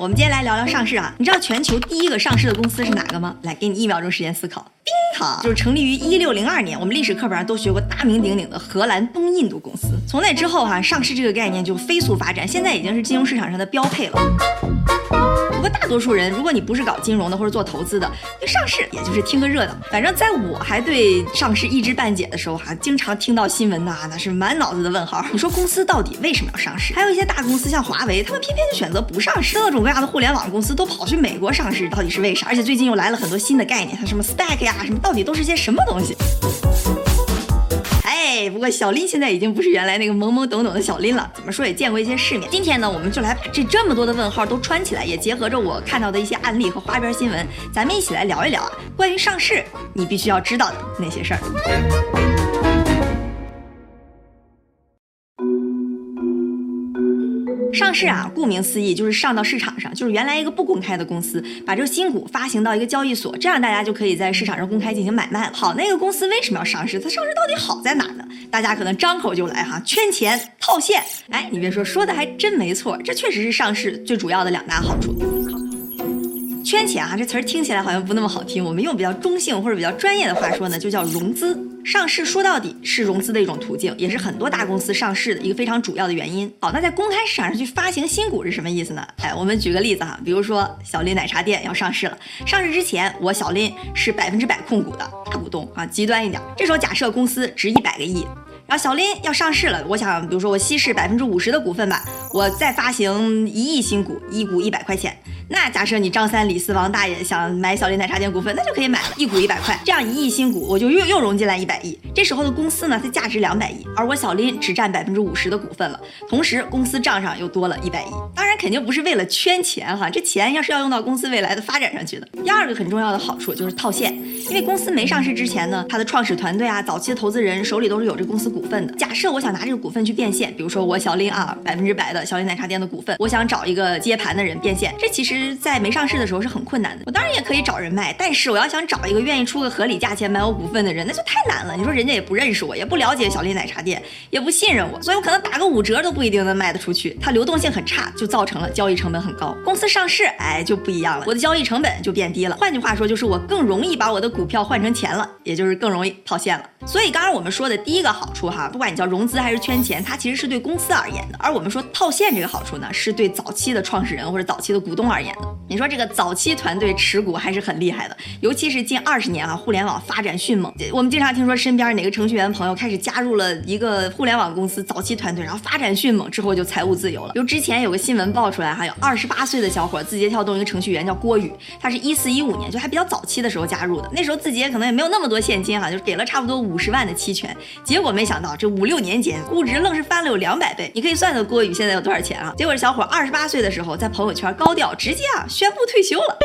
我们今天来聊聊上市啊，你知道全球第一个上市的公司是哪个吗？来，给你一秒钟时间思考。冰糖，就是成立于一六零二年，我们历史课本上都学过大名鼎鼎的荷兰东印度公司。从那之后哈，上市这个概念就飞速发展，现在已经是金融市场上的标配了。大多数人，如果你不是搞金融的或者做投资的，就上市也就是听个热闹。反正在我还对上市一知半解的时候，哈，经常听到新闻呐，那是满脑子的问号。你说公司到底为什么要上市？还有一些大公司像华为，他们偏偏就选择不上市。各种各样的互联网公司都跑去美国上市，到底是为啥？而且最近又来了很多新的概念，像什么 stack 呀，什么到底都是些什么东西？哎，不过小林现在已经不是原来那个懵懵懂懂的小林了，怎么说也见过一些世面。今天呢，我们就来把这这么多的问号都串起来，也结合着我看到的一些案例和花边新闻，咱们一起来聊一聊啊，关于上市你必须要知道的那些事儿。上市啊，顾名思义就是上到市场上，就是原来一个不公开的公司，把这个新股发行到一个交易所，这样大家就可以在市场上公开进行买卖了。好，那个公司为什么要上市？它上市到底好在哪呢？大家可能张口就来哈，圈钱套现。哎，你别说，说的还真没错，这确实是上市最主要的两大好处。圈钱啊，这词儿听起来好像不那么好听，我们用比较中性或者比较专业的话说呢，就叫融资。上市说到底是融资的一种途径，也是很多大公司上市的一个非常主要的原因。好，那在公开市场上去发行新股是什么意思呢？哎，我们举个例子哈，比如说小林奶茶店要上市了，上市之前我小林是百分之百控股的大股东啊，极端一点，这时候假设公司值一百个亿。然后小林要上市了，我想，比如说我稀释百分之五十的股份吧，我再发行一亿新股，一股一百块钱。那假设你张三李四王大爷想买小林奶茶店股份，那就可以买了，一股一百块，这样一亿新股我就又又融进来一百亿。这时候的公司呢，它价值两百亿，而我小林只占百分之五十的股份了，同时公司账上又多了一百亿。当然肯定不是为了圈钱哈，这钱要是要用到公司未来的发展上去的。第二个很重要的好处就是套现，因为公司没上市之前呢，它的创始团队啊，早期的投资人手里都是有这公司股份的。假设我想拿这个股份去变现，比如说我小林啊，百分之百的小林奶茶店的股份，我想找一个接盘的人变现，这其实在没上市的时候是很困难的。我当然也可以找人卖，但是我要想找一个愿意出个合理价钱买我股份的人，那就太难了。你说人家也不认识我，也不了解小丽奶茶店，也不信任我，所以我可能打个五折都不一定能卖得出去。它流动性很差，就造成了交易成本很高。公司上市，哎，就不一样了，我的交易成本就变低了。换句话说，就是我更容易把我的股票换成钱了，也就是更容易套现了。所以刚刚我们说的第一个好处哈，不管你叫融资还是圈钱，它其实是对公司而言的；而我们说套现这个好处呢，是对早期的创始人或者早期的股东而言你说这个早期团队持股还是很厉害的，尤其是近二十年啊，互联网发展迅猛，我们经常听说身边哪个程序员朋友开始加入了一个互联网公司早期团队，然后发展迅猛之后就财务自由了。比如之前有个新闻爆出来，哈，有二十八岁的小伙，字节跳动一个程序员叫郭宇，他是一四一五年就还比较早期的时候加入的，那时候字节可能也没有那么多现金哈，就给了差不多五十万的期权。结果没想到这五六年间估值愣是翻了有两百倍，你可以算算郭宇现在有多少钱啊？结果这小伙二十八岁的时候在朋友圈高调直啊宣布退休了。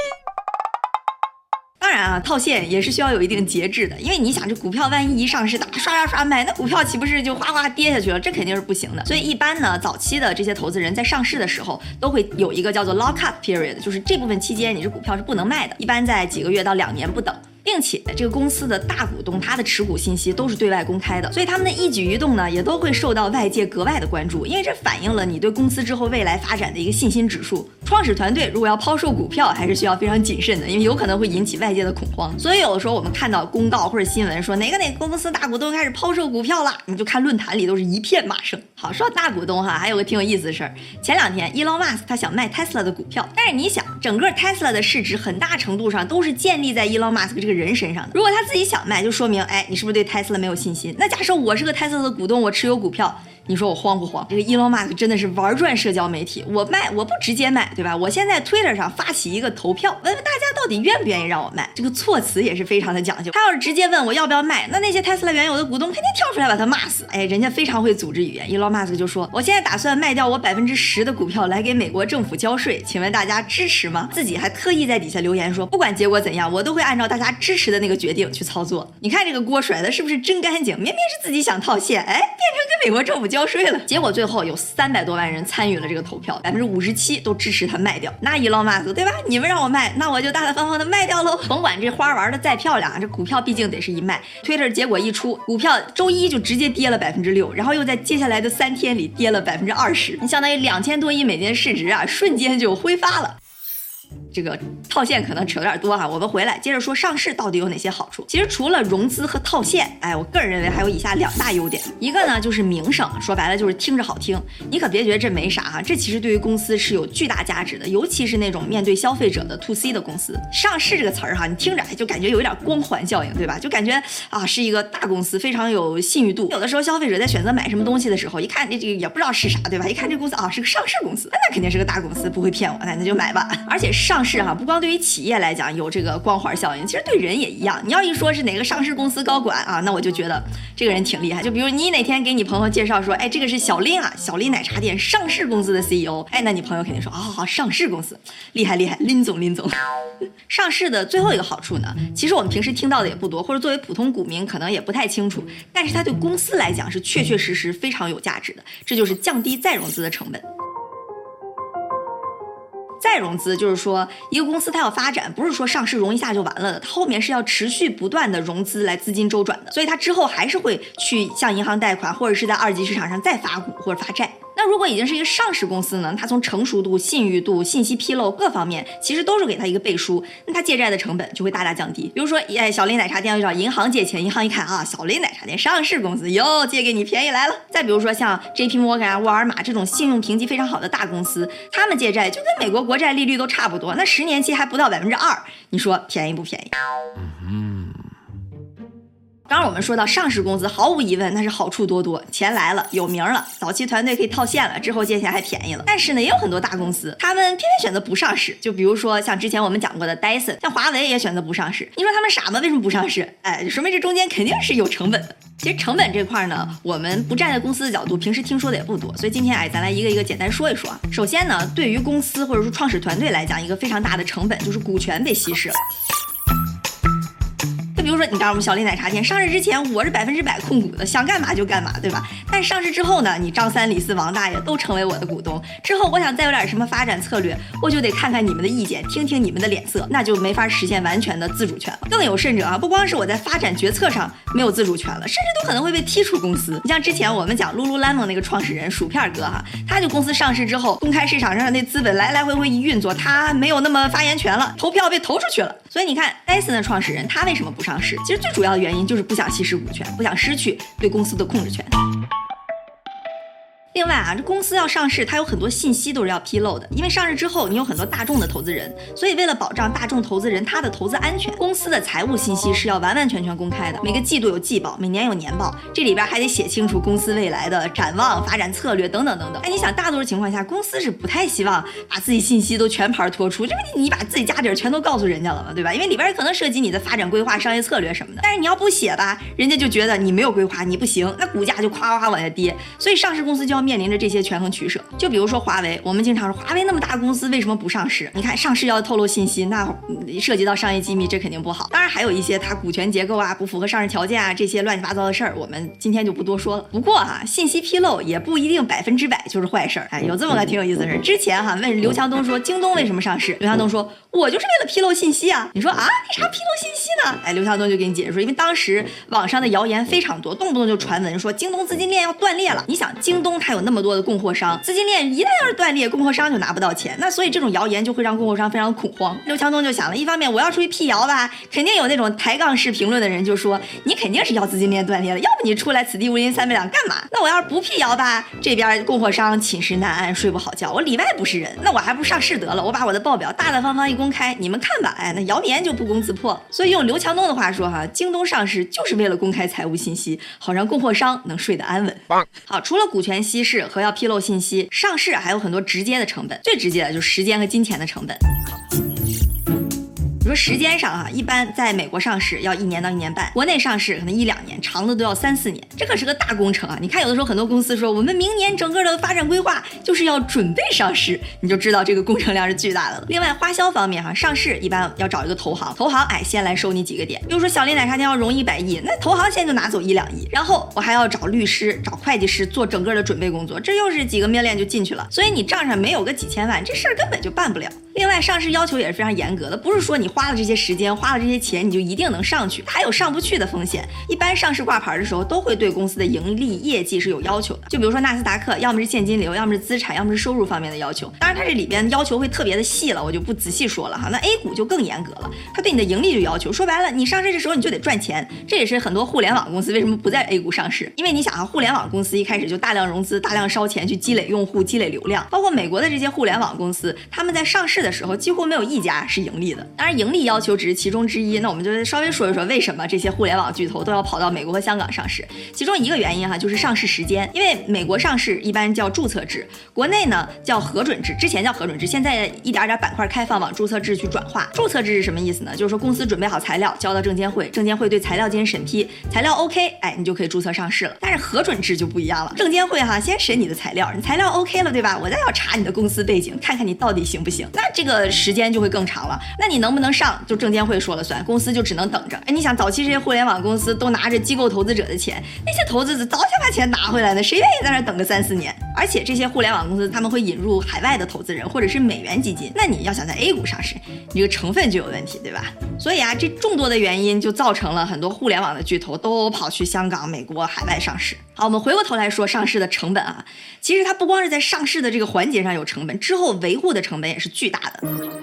当然啊，套现也是需要有一定节制的，因为你想这股票万一一上市，大刷刷刷卖，那股票岂不是就哗哗跌下去了？这肯定是不行的。所以一般呢，早期的这些投资人在上市的时候都会有一个叫做 lock up period，就是这部分期间你这股票是不能卖的，一般在几个月到两年不等。并且这个公司的大股东他的持股信息都是对外公开的，所以他们的一举一动呢也都会受到外界格外的关注，因为这反映了你对公司之后未来发展的一个信心指数。创始团队如果要抛售股票，还是需要非常谨慎的，因为有可能会引起外界的恐慌。所以有的时候我们看到公告或者新闻说哪个哪个公司大股东开始抛售股票了，你就看论坛里都是一片骂声。好，说到大股东哈，还有个挺有意思的事儿，前两天 Elon Musk 他想卖 Tesla 的股票，但是你想，整个 Tesla 的市值很大程度上都是建立在 Elon Musk 这个人身上的。如果他自己想卖，就说明，哎，你是不是对泰斯勒没有信心？那假设我是个泰斯勒的股东，我持有股票。你说我慌不慌？这个 Elon Musk 真的是玩转社交媒体，我卖我不直接卖，对吧？我先在 Twitter 上发起一个投票，问问大家到底愿不愿意让我卖。这个措辞也是非常的讲究。他要是直接问我要不要卖，那那些 Tesla 原有的股东肯定跳出来把他骂死。哎，人家非常会组织语言。Elon Musk 就说，我现在打算卖掉我百分之十的股票来给美国政府交税，请问大家支持吗？自己还特意在底下留言说，不管结果怎样，我都会按照大家支持的那个决定去操作。你看这个锅甩的是不是真干净？明明是自己想套现，哎，变成跟美国政府交税了。结果。最后有三百多万人参与了这个投票，百分之五十七都支持他卖掉。那伊朗马斯对吧？你们让我卖，那我就大大方方的卖掉喽。甭管这花玩的再漂亮，这股票毕竟得是一卖。Twitter 结果一出，股票周一就直接跌了百分之六，然后又在接下来的三天里跌了百分之二十。你相当于两千多亿美金市值啊，瞬间就挥发了。这个套现可能扯有点多哈，我们回来接着说上市到底有哪些好处。其实除了融资和套现，哎，我个人认为还有以下两大优点。一个呢就是名声，说白了就是听着好听。你可别觉得这没啥哈，这其实对于公司是有巨大价值的，尤其是那种面对消费者的 to C 的公司。上市这个词儿哈，你听着就感觉有一点光环效应，对吧？就感觉啊是一个大公司，非常有信誉度。有的时候消费者在选择买什么东西的时候，一看这这个也不知道是啥，对吧？一看这公司啊是个上市公司，那肯定是个大公司，不会骗我，那那就买吧。而且上是哈，不光对于企业来讲有这个光环效应，其实对人也一样。你要一说是哪个上市公司高管啊，那我就觉得这个人挺厉害。就比如你哪天给你朋友介绍说，哎，这个是小林啊，小林奶茶店上市公司的 CEO，哎，那你朋友肯定说，啊，好，上市公司厉害厉害，林总林总。上市的最后一个好处呢，其实我们平时听到的也不多，或者作为普通股民可能也不太清楚，但是它对公司来讲是确确实实非常有价值的，这就是降低再融资的成本。再融资就是说，一个公司它要发展，不是说上市融一下就完了的，它后面是要持续不断的融资来资金周转的，所以它之后还是会去向银行贷款，或者是在二级市场上再发股或者发债。那如果已经是一个上市公司呢？它从成熟度、信誉度、信息披露各方面，其实都是给它一个背书，那它借债的成本就会大大降低。比如说，哎，小林奶茶店要找银行借钱，银行一看啊，小林奶茶店上市公司，哟，借给你便宜来了。再比如说像 jpmok 啊、沃尔玛这种信用评级非常好的大公司，他们借债就跟美国国债利率都差不多，那十年期还不到百分之二，你说便宜不便宜？刚刚我们说到上市公司，毫无疑问那是好处多多，钱来了，有名了，早期团队可以套现了，之后借钱还便宜了。但是呢，也有很多大公司，他们偏偏选择不上市。就比如说像之前我们讲过的戴森，像华为也选择不上市。你说他们傻吗？为什么不上市？哎，说明这中间肯定是有成本的。其实成本这块呢，我们不站在公司的角度，平时听说的也不多。所以今天哎，咱来一个一个简单说一说。首先呢，对于公司或者说创始团队来讲，一个非常大的成本就是股权被稀释了。比如说，你刚我们小丽奶茶店上市之前，我是百分之百控股的，想干嘛就干嘛，对吧？但上市之后呢，你张三李四王大爷都成为我的股东，之后我想再有点什么发展策略，我就得看看你们的意见，听听你们的脸色，那就没法实现完全的自主权了。更有甚者啊，不光是我在发展决策上没有自主权了，甚至都可能会被踢出公司。你像之前我们讲 Lululemon 那个创始人薯片哥哈，他就公司上市之后，公开市场上的那资本来来回回一运作，他没有那么发言权了，投票被投出去了。所以你看戴森的创始人他为什么不上？市其实最主要的原因就是不想稀释股权，不想失去对公司的控制权。另外啊，这公司要上市，它有很多信息都是要披露的。因为上市之后，你有很多大众的投资人，所以为了保障大众投资人他的投资安全，公司的财务信息是要完完全全公开的。每个季度有季报，每年有年报，这里边还得写清楚公司未来的展望、发展策略等等等等。哎，你想，大多数情况下，公司是不太希望把自己信息都全盘托出，因为你把自己家底儿全都告诉人家了嘛，对吧？因为里边可能涉及你的发展规划、商业策略什么的。但是你要不写吧，人家就觉得你没有规划，你不行，那股价就夸夸夸往下跌。所以上市公司就要面临着这些权衡取舍。就比如说华为，我们经常说华为那么大公司为什么不上市？你看上市要透露信息，那涉及到商业机密，这肯定不好。当然还有一些它股权结构啊不符合上市条件啊这些乱七八糟的事儿，我们今天就不多说了。不过哈，信息披露也不一定百分之百就是坏事儿。哎，有这么个挺有意思的事儿。之前哈问刘强东说京东为什么上市，刘强东说我就是为了披露信息啊。你说啊，为啥披露信息呢？哎，刘强东就给你解释说，因为当时网上的谣言非常多，动不动就传闻说京东资金链要断裂了。你想京东它有那么多的供货商。资金链一旦要是断裂，供货商就拿不到钱，那所以这种谣言就会让供货商非常恐慌。刘强东就想了一方面，我要出去辟谣吧，肯定有那种抬杠式评论的人就说你肯定是要资金链断裂了，要不你出来此地无银三百两干嘛？那我要是不辟谣吧，这边供货商寝食难安，睡不好觉，我里外不是人，那我还不如上市得了，我把我的报表大大方方一公开，你们看吧，哎，那谣言就不攻自破。所以用刘强东的话说哈，京东上市就是为了公开财务信息，好让供货商能睡得安稳。好，除了股权稀和要披露信息。上市还有很多直接的成本，最直接的就是时间和金钱的成本。你说时间上啊，一般在美国上市要一年到一年半，国内上市可能一两年，长的都要三四年，这可是个大工程啊！你看有的时候很多公司说我们明年整个的发展规划就是要准备上市，你就知道这个工程量是巨大的了。另外花销方面哈，上市一般要找一个投行，投行哎先来收你几个点，比如说小林奶茶店要融一百亿，那投行先就拿走一两亿，然后我还要找律师、找会计师做整个的准备工作，这又是几个面链就进去了，所以你账上没有个几千万，这事儿根本就办不了。另外上市要求也是非常严格的，不是说你。花了这些时间，花了这些钱，你就一定能上去，还有上不去的风险。一般上市挂牌的时候，都会对公司的盈利业绩是有要求的。就比如说纳斯达克，要么是现金流，要么是资产，要么是收入方面的要求。当然，它这里边要求会特别的细了，我就不仔细说了哈。那 A 股就更严格了，它对你的盈利就要求。说白了，你上市的时候你就得赚钱。这也是很多互联网公司为什么不在 A 股上市，因为你想啊，互联网公司一开始就大量融资、大量烧钱去积累用户、积累流量，包括美国的这些互联网公司，他们在上市的时候几乎没有一家是盈利的。当然，盈利要求只是其中之一。那我们就稍微说一说为什么这些互联网巨头都要跑到美国和香港上市。其中一个原因哈，就是上市时间，因为美国上市一般叫注册制，国内呢叫核准制，之前叫核准制，现在一点点板块开放往注册制去转化。注册制是什么意思呢？就是说公司准备好材料交到证监会，证监会对材料进行审批，材料 OK，哎，你就可以注册上市了。但是核准制就不一样了，证监会哈先审你的材料，你材料 OK 了对吧？我再要查你的公司背景，看看你到底行不行。那这个时间就会更长了。那你能不能上，就证监会说了算，公司就只能等着。哎，你想早期这些互联网公司都拿着机构投资者的钱，那些投资者早想把钱拿回来呢，谁愿意在那等个三四年？而且这些互联网公司他们会引入海外的投资人或者是美元基金，那你要想在 A 股上市，你这个成分就有问题，对吧？所以啊，这众多的原因就造成了很多互联网的巨头都跑去香港、美国、海外上市。好，我们回过头来说上市的成本啊，其实它不光是在上市的这个环节上有成本，之后维护的成本也是巨大的。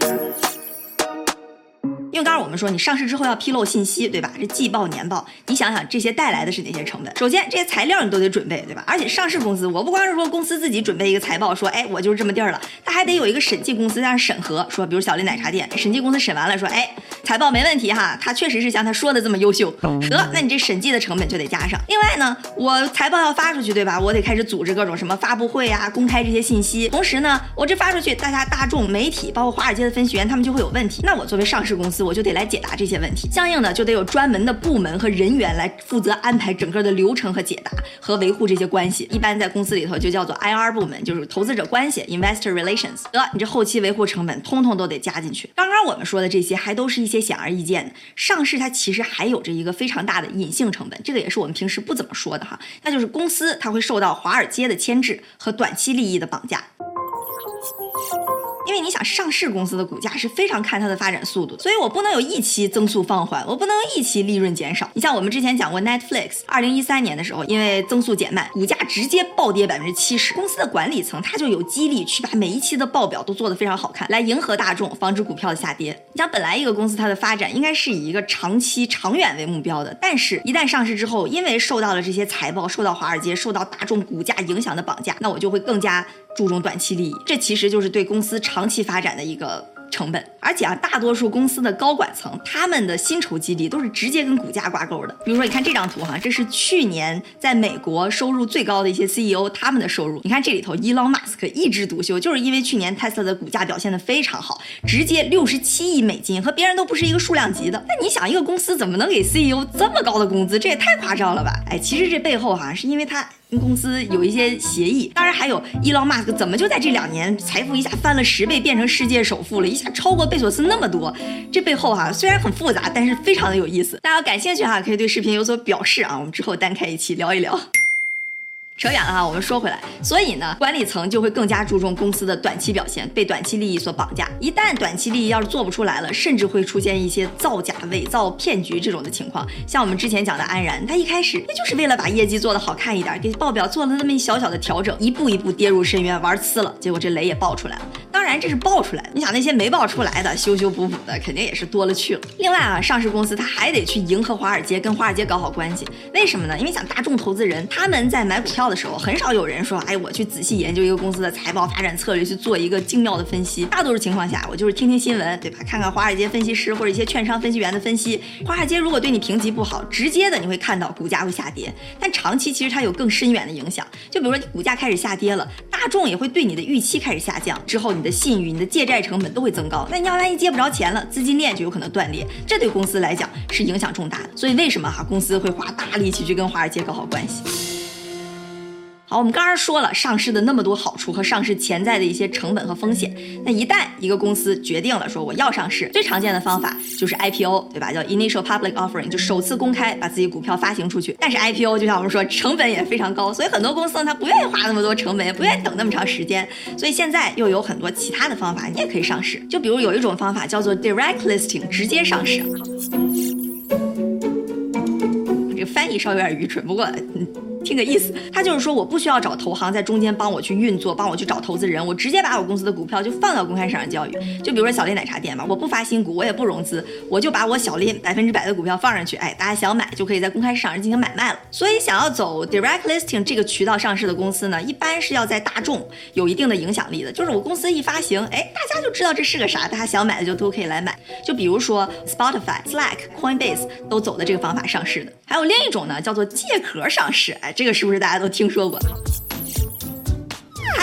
因为刚刚我们说，你上市之后要披露信息，对吧？这季报、年报，你想想这些带来的是哪些成本？首先，这些材料你都得准备，对吧？而且上市公司，我不光是说公司自己准备一个财报，说，哎，我就是这么地儿了，他还得有一个审计公司在那审核，说，比如小林奶茶店，审计公司审完了，说，哎，财报没问题哈，他确实是像他说的这么优秀，得，那你这审计的成本就得加上。另外呢，我财报要发出去，对吧？我得开始组织各种什么发布会啊，公开这些信息。同时呢，我这发出去，大家大众媒体，包括华尔街的分析员，他们就会有问题。那我作为上市公司，我就得来解答。这些问题，相应的就得有专门的部门和人员来负责安排整个的流程和解答和维护这些关系。一般在公司里头就叫做 IR 部门，就是投资者关系 （Investor Relations）。得，你这后期维护成本通通都得加进去。刚刚我们说的这些还都是一些显而易见的，上市它其实还有着一个非常大的隐性成本，这个也是我们平时不怎么说的哈，那就是公司它会受到华尔街的牵制和短期利益的绑架。因为你想上市公司的股价是非常看它的发展速度，所以我不能有一期增速放缓，我不能有一期利润减少。你像我们之前讲过 Netflix，二零一三年的时候，因为增速减慢，股价直接暴跌百分之七十。公司的管理层他就有激励去把每一期的报表都做得非常好看，来迎合大众，防止股票的下跌。你像本来一个公司它的发展应该是以一个长期长远为目标的，但是一旦上市之后，因为受到了这些财报，受到华尔街、受到大众股价影响的绑架，那我就会更加。注重短期利益，这其实就是对公司长期发展的一个成本。而且啊，大多数公司的高管层，他们的薪酬激励都是直接跟股价挂钩的。比如说，你看这张图哈，这是去年在美国收入最高的一些 CEO 他们的收入。你看这里头，伊隆马斯克一枝独秀，就是因为去年 Tesla 的股价表现的非常好，直接六十七亿美金，和别人都不是一个数量级的。那你想，一个公司怎么能给 CEO 这么高的工资？这也太夸张了吧？哎，其实这背后哈，是因为他。跟公司有一些协议，当然还有伊隆马斯克怎么就在这两年财富一下翻了十倍，变成世界首富了，一下超过贝索斯那么多。这背后哈虽然很复杂，但是非常的有意思。大家感兴趣哈，可以对视频有所表示啊，我们之后单开一期聊一聊。扯远了哈，我们说回来，所以呢，管理层就会更加注重公司的短期表现，被短期利益所绑架。一旦短期利益要是做不出来了，甚至会出现一些造假、伪造、骗局这种的情况。像我们之前讲的安然，他一开始那就是为了把业绩做得好看一点，给报表做了那么一小小的调整，一步一步跌入深渊，玩呲了，结果这雷也爆出来了。当然这是爆出来的，你想那些没爆出来的，修修补补的，肯定也是多了去了。另外啊，上市公司他还得去迎合华尔街，跟华尔街搞好关系。为什么呢？因为想大众投资人他们在买股票。的时候，很少有人说，哎，我去仔细研究一个公司的财报、发展策略，去做一个精妙的分析。大多数情况下，我就是听听新闻，对吧？看看华尔街分析师或者一些券商分析员的分析。华尔街如果对你评级不好，直接的你会看到股价会下跌。但长期其实它有更深远的影响。就比如说你，股价开始下跌了，大众也会对你的预期开始下降，之后你的信誉、你的借债成本都会增高。那你要万一借不着钱了，资金链就有可能断裂，这对公司来讲是影响重大的。所以为什么哈公司会花大力气去跟华尔街搞好关系？好，我们刚刚说了上市的那么多好处和上市潜在的一些成本和风险。那一旦一个公司决定了说我要上市，最常见的方法就是 IPO，对吧？叫 Initial Public Offering，就首次公开把自己股票发行出去。但是 IPO 就像我们说，成本也非常高，所以很多公司呢，它不愿意花那么多成本，也不愿意等那么长时间。所以现在又有很多其他的方法，你也可以上市。就比如有一种方法叫做 Direct Listing，直接上市。这个翻译稍微有点愚蠢，不过。听个意思，他就是说我不需要找投行在中间帮我去运作，帮我去找投资人，我直接把我公司的股票就放到公开市场上交易。就比如说小林奶茶店吧，我不发新股，我也不融资，我就把我小林百分之百的股票放上去，哎，大家想买就可以在公开市场上进行买卖了。所以想要走 direct listing 这个渠道上市的公司呢，一般是要在大众有一定的影响力的，就是我公司一发行，哎，大家就知道这是个啥，大家想买的就都可以来买。就比如说 Spotify、Slack、Coinbase 都走的这个方法上市的。还有另一种呢，叫做借壳上市，哎。这个是不是大家都听说过？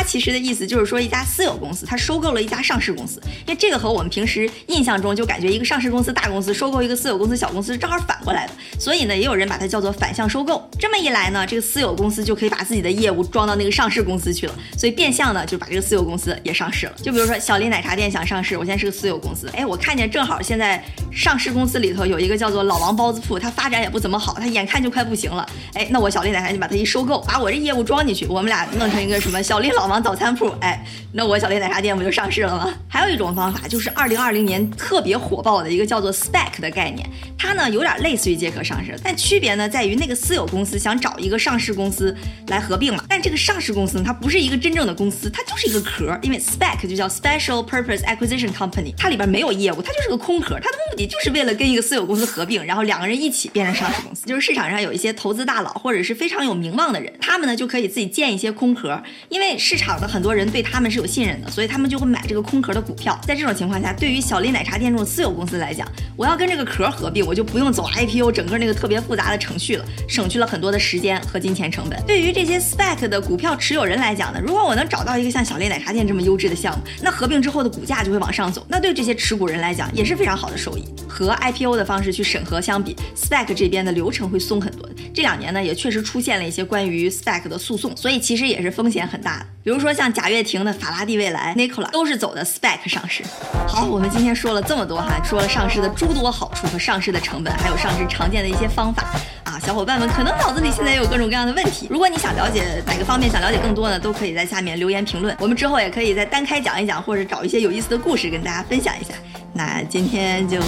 其实的意思就是说，一家私有公司它收购了一家上市公司，因为这个和我们平时印象中就感觉一个上市公司大公司收购一个私有公司小公司正好反过来的，所以呢，也有人把它叫做反向收购。这么一来呢，这个私有公司就可以把自己的业务装到那个上市公司去了，所以变相呢就把这个私有公司也上市了。就比如说小林奶茶店想上市，我现在是个私有公司，哎，我看见正好现在上市公司里头有一个叫做老王包子铺，它发展也不怎么好，它眼看就快不行了，哎，那我小林奶茶就把它一收购，把我这业务装进去，我们俩弄成一个什么小林老王 早餐铺，哎，那我小林奶茶店不就上市了吗？还有一种方法就是二零二零年特别火爆的一个叫做 SPAC 的概念，它呢有点类似于借壳上市，但区别呢在于那个私有公司想找一个上市公司来合并嘛，但这个上市公司呢它不是一个真正的公司，它就是一个壳，因为 SPAC 就叫 Special Purpose Acquisition Company，它里边没有业务，它就是个空壳，它的目的就是为了跟一个私有公司合并，然后两个人一起变成上市公司。就是市场上有一些投资大佬或者是非常有名望的人，他们呢就可以自己建一些空壳，因为市场场的很多人对他们是有信任的，所以他们就会买这个空壳的股票。在这种情况下，对于小林奶茶店这种私有公司来讲，我要跟这个壳合并，我就不用走 IPO 整个那个特别复杂的程序了，省去了很多的时间和金钱成本。对于这些 SPAC 的股票持有人来讲呢，如果我能找到一个像小林奶茶店这么优质的项目，那合并之后的股价就会往上走，那对这些持股人来讲也是非常好的收益。和 IPO 的方式去审核相比，SPAC 这边的流程会松很多。这两年呢，也确实出现了一些关于 SPAC 的诉讼，所以其实也是风险很大的。比如说像贾跃亭的法拉第未来 Nikola 都是走的 SPAC 上市。好，我们今天说了这么多哈，说了上市的诸多好处和上市的成本，还有上市常见的一些方法啊，小伙伴们可能脑子里现在也有各种各样的问题。如果你想了解哪个方面，想了解更多呢，都可以在下面留言评论。我们之后也可以再单开讲一讲，或者找一些有意思的故事跟大家分享一下。那今天就。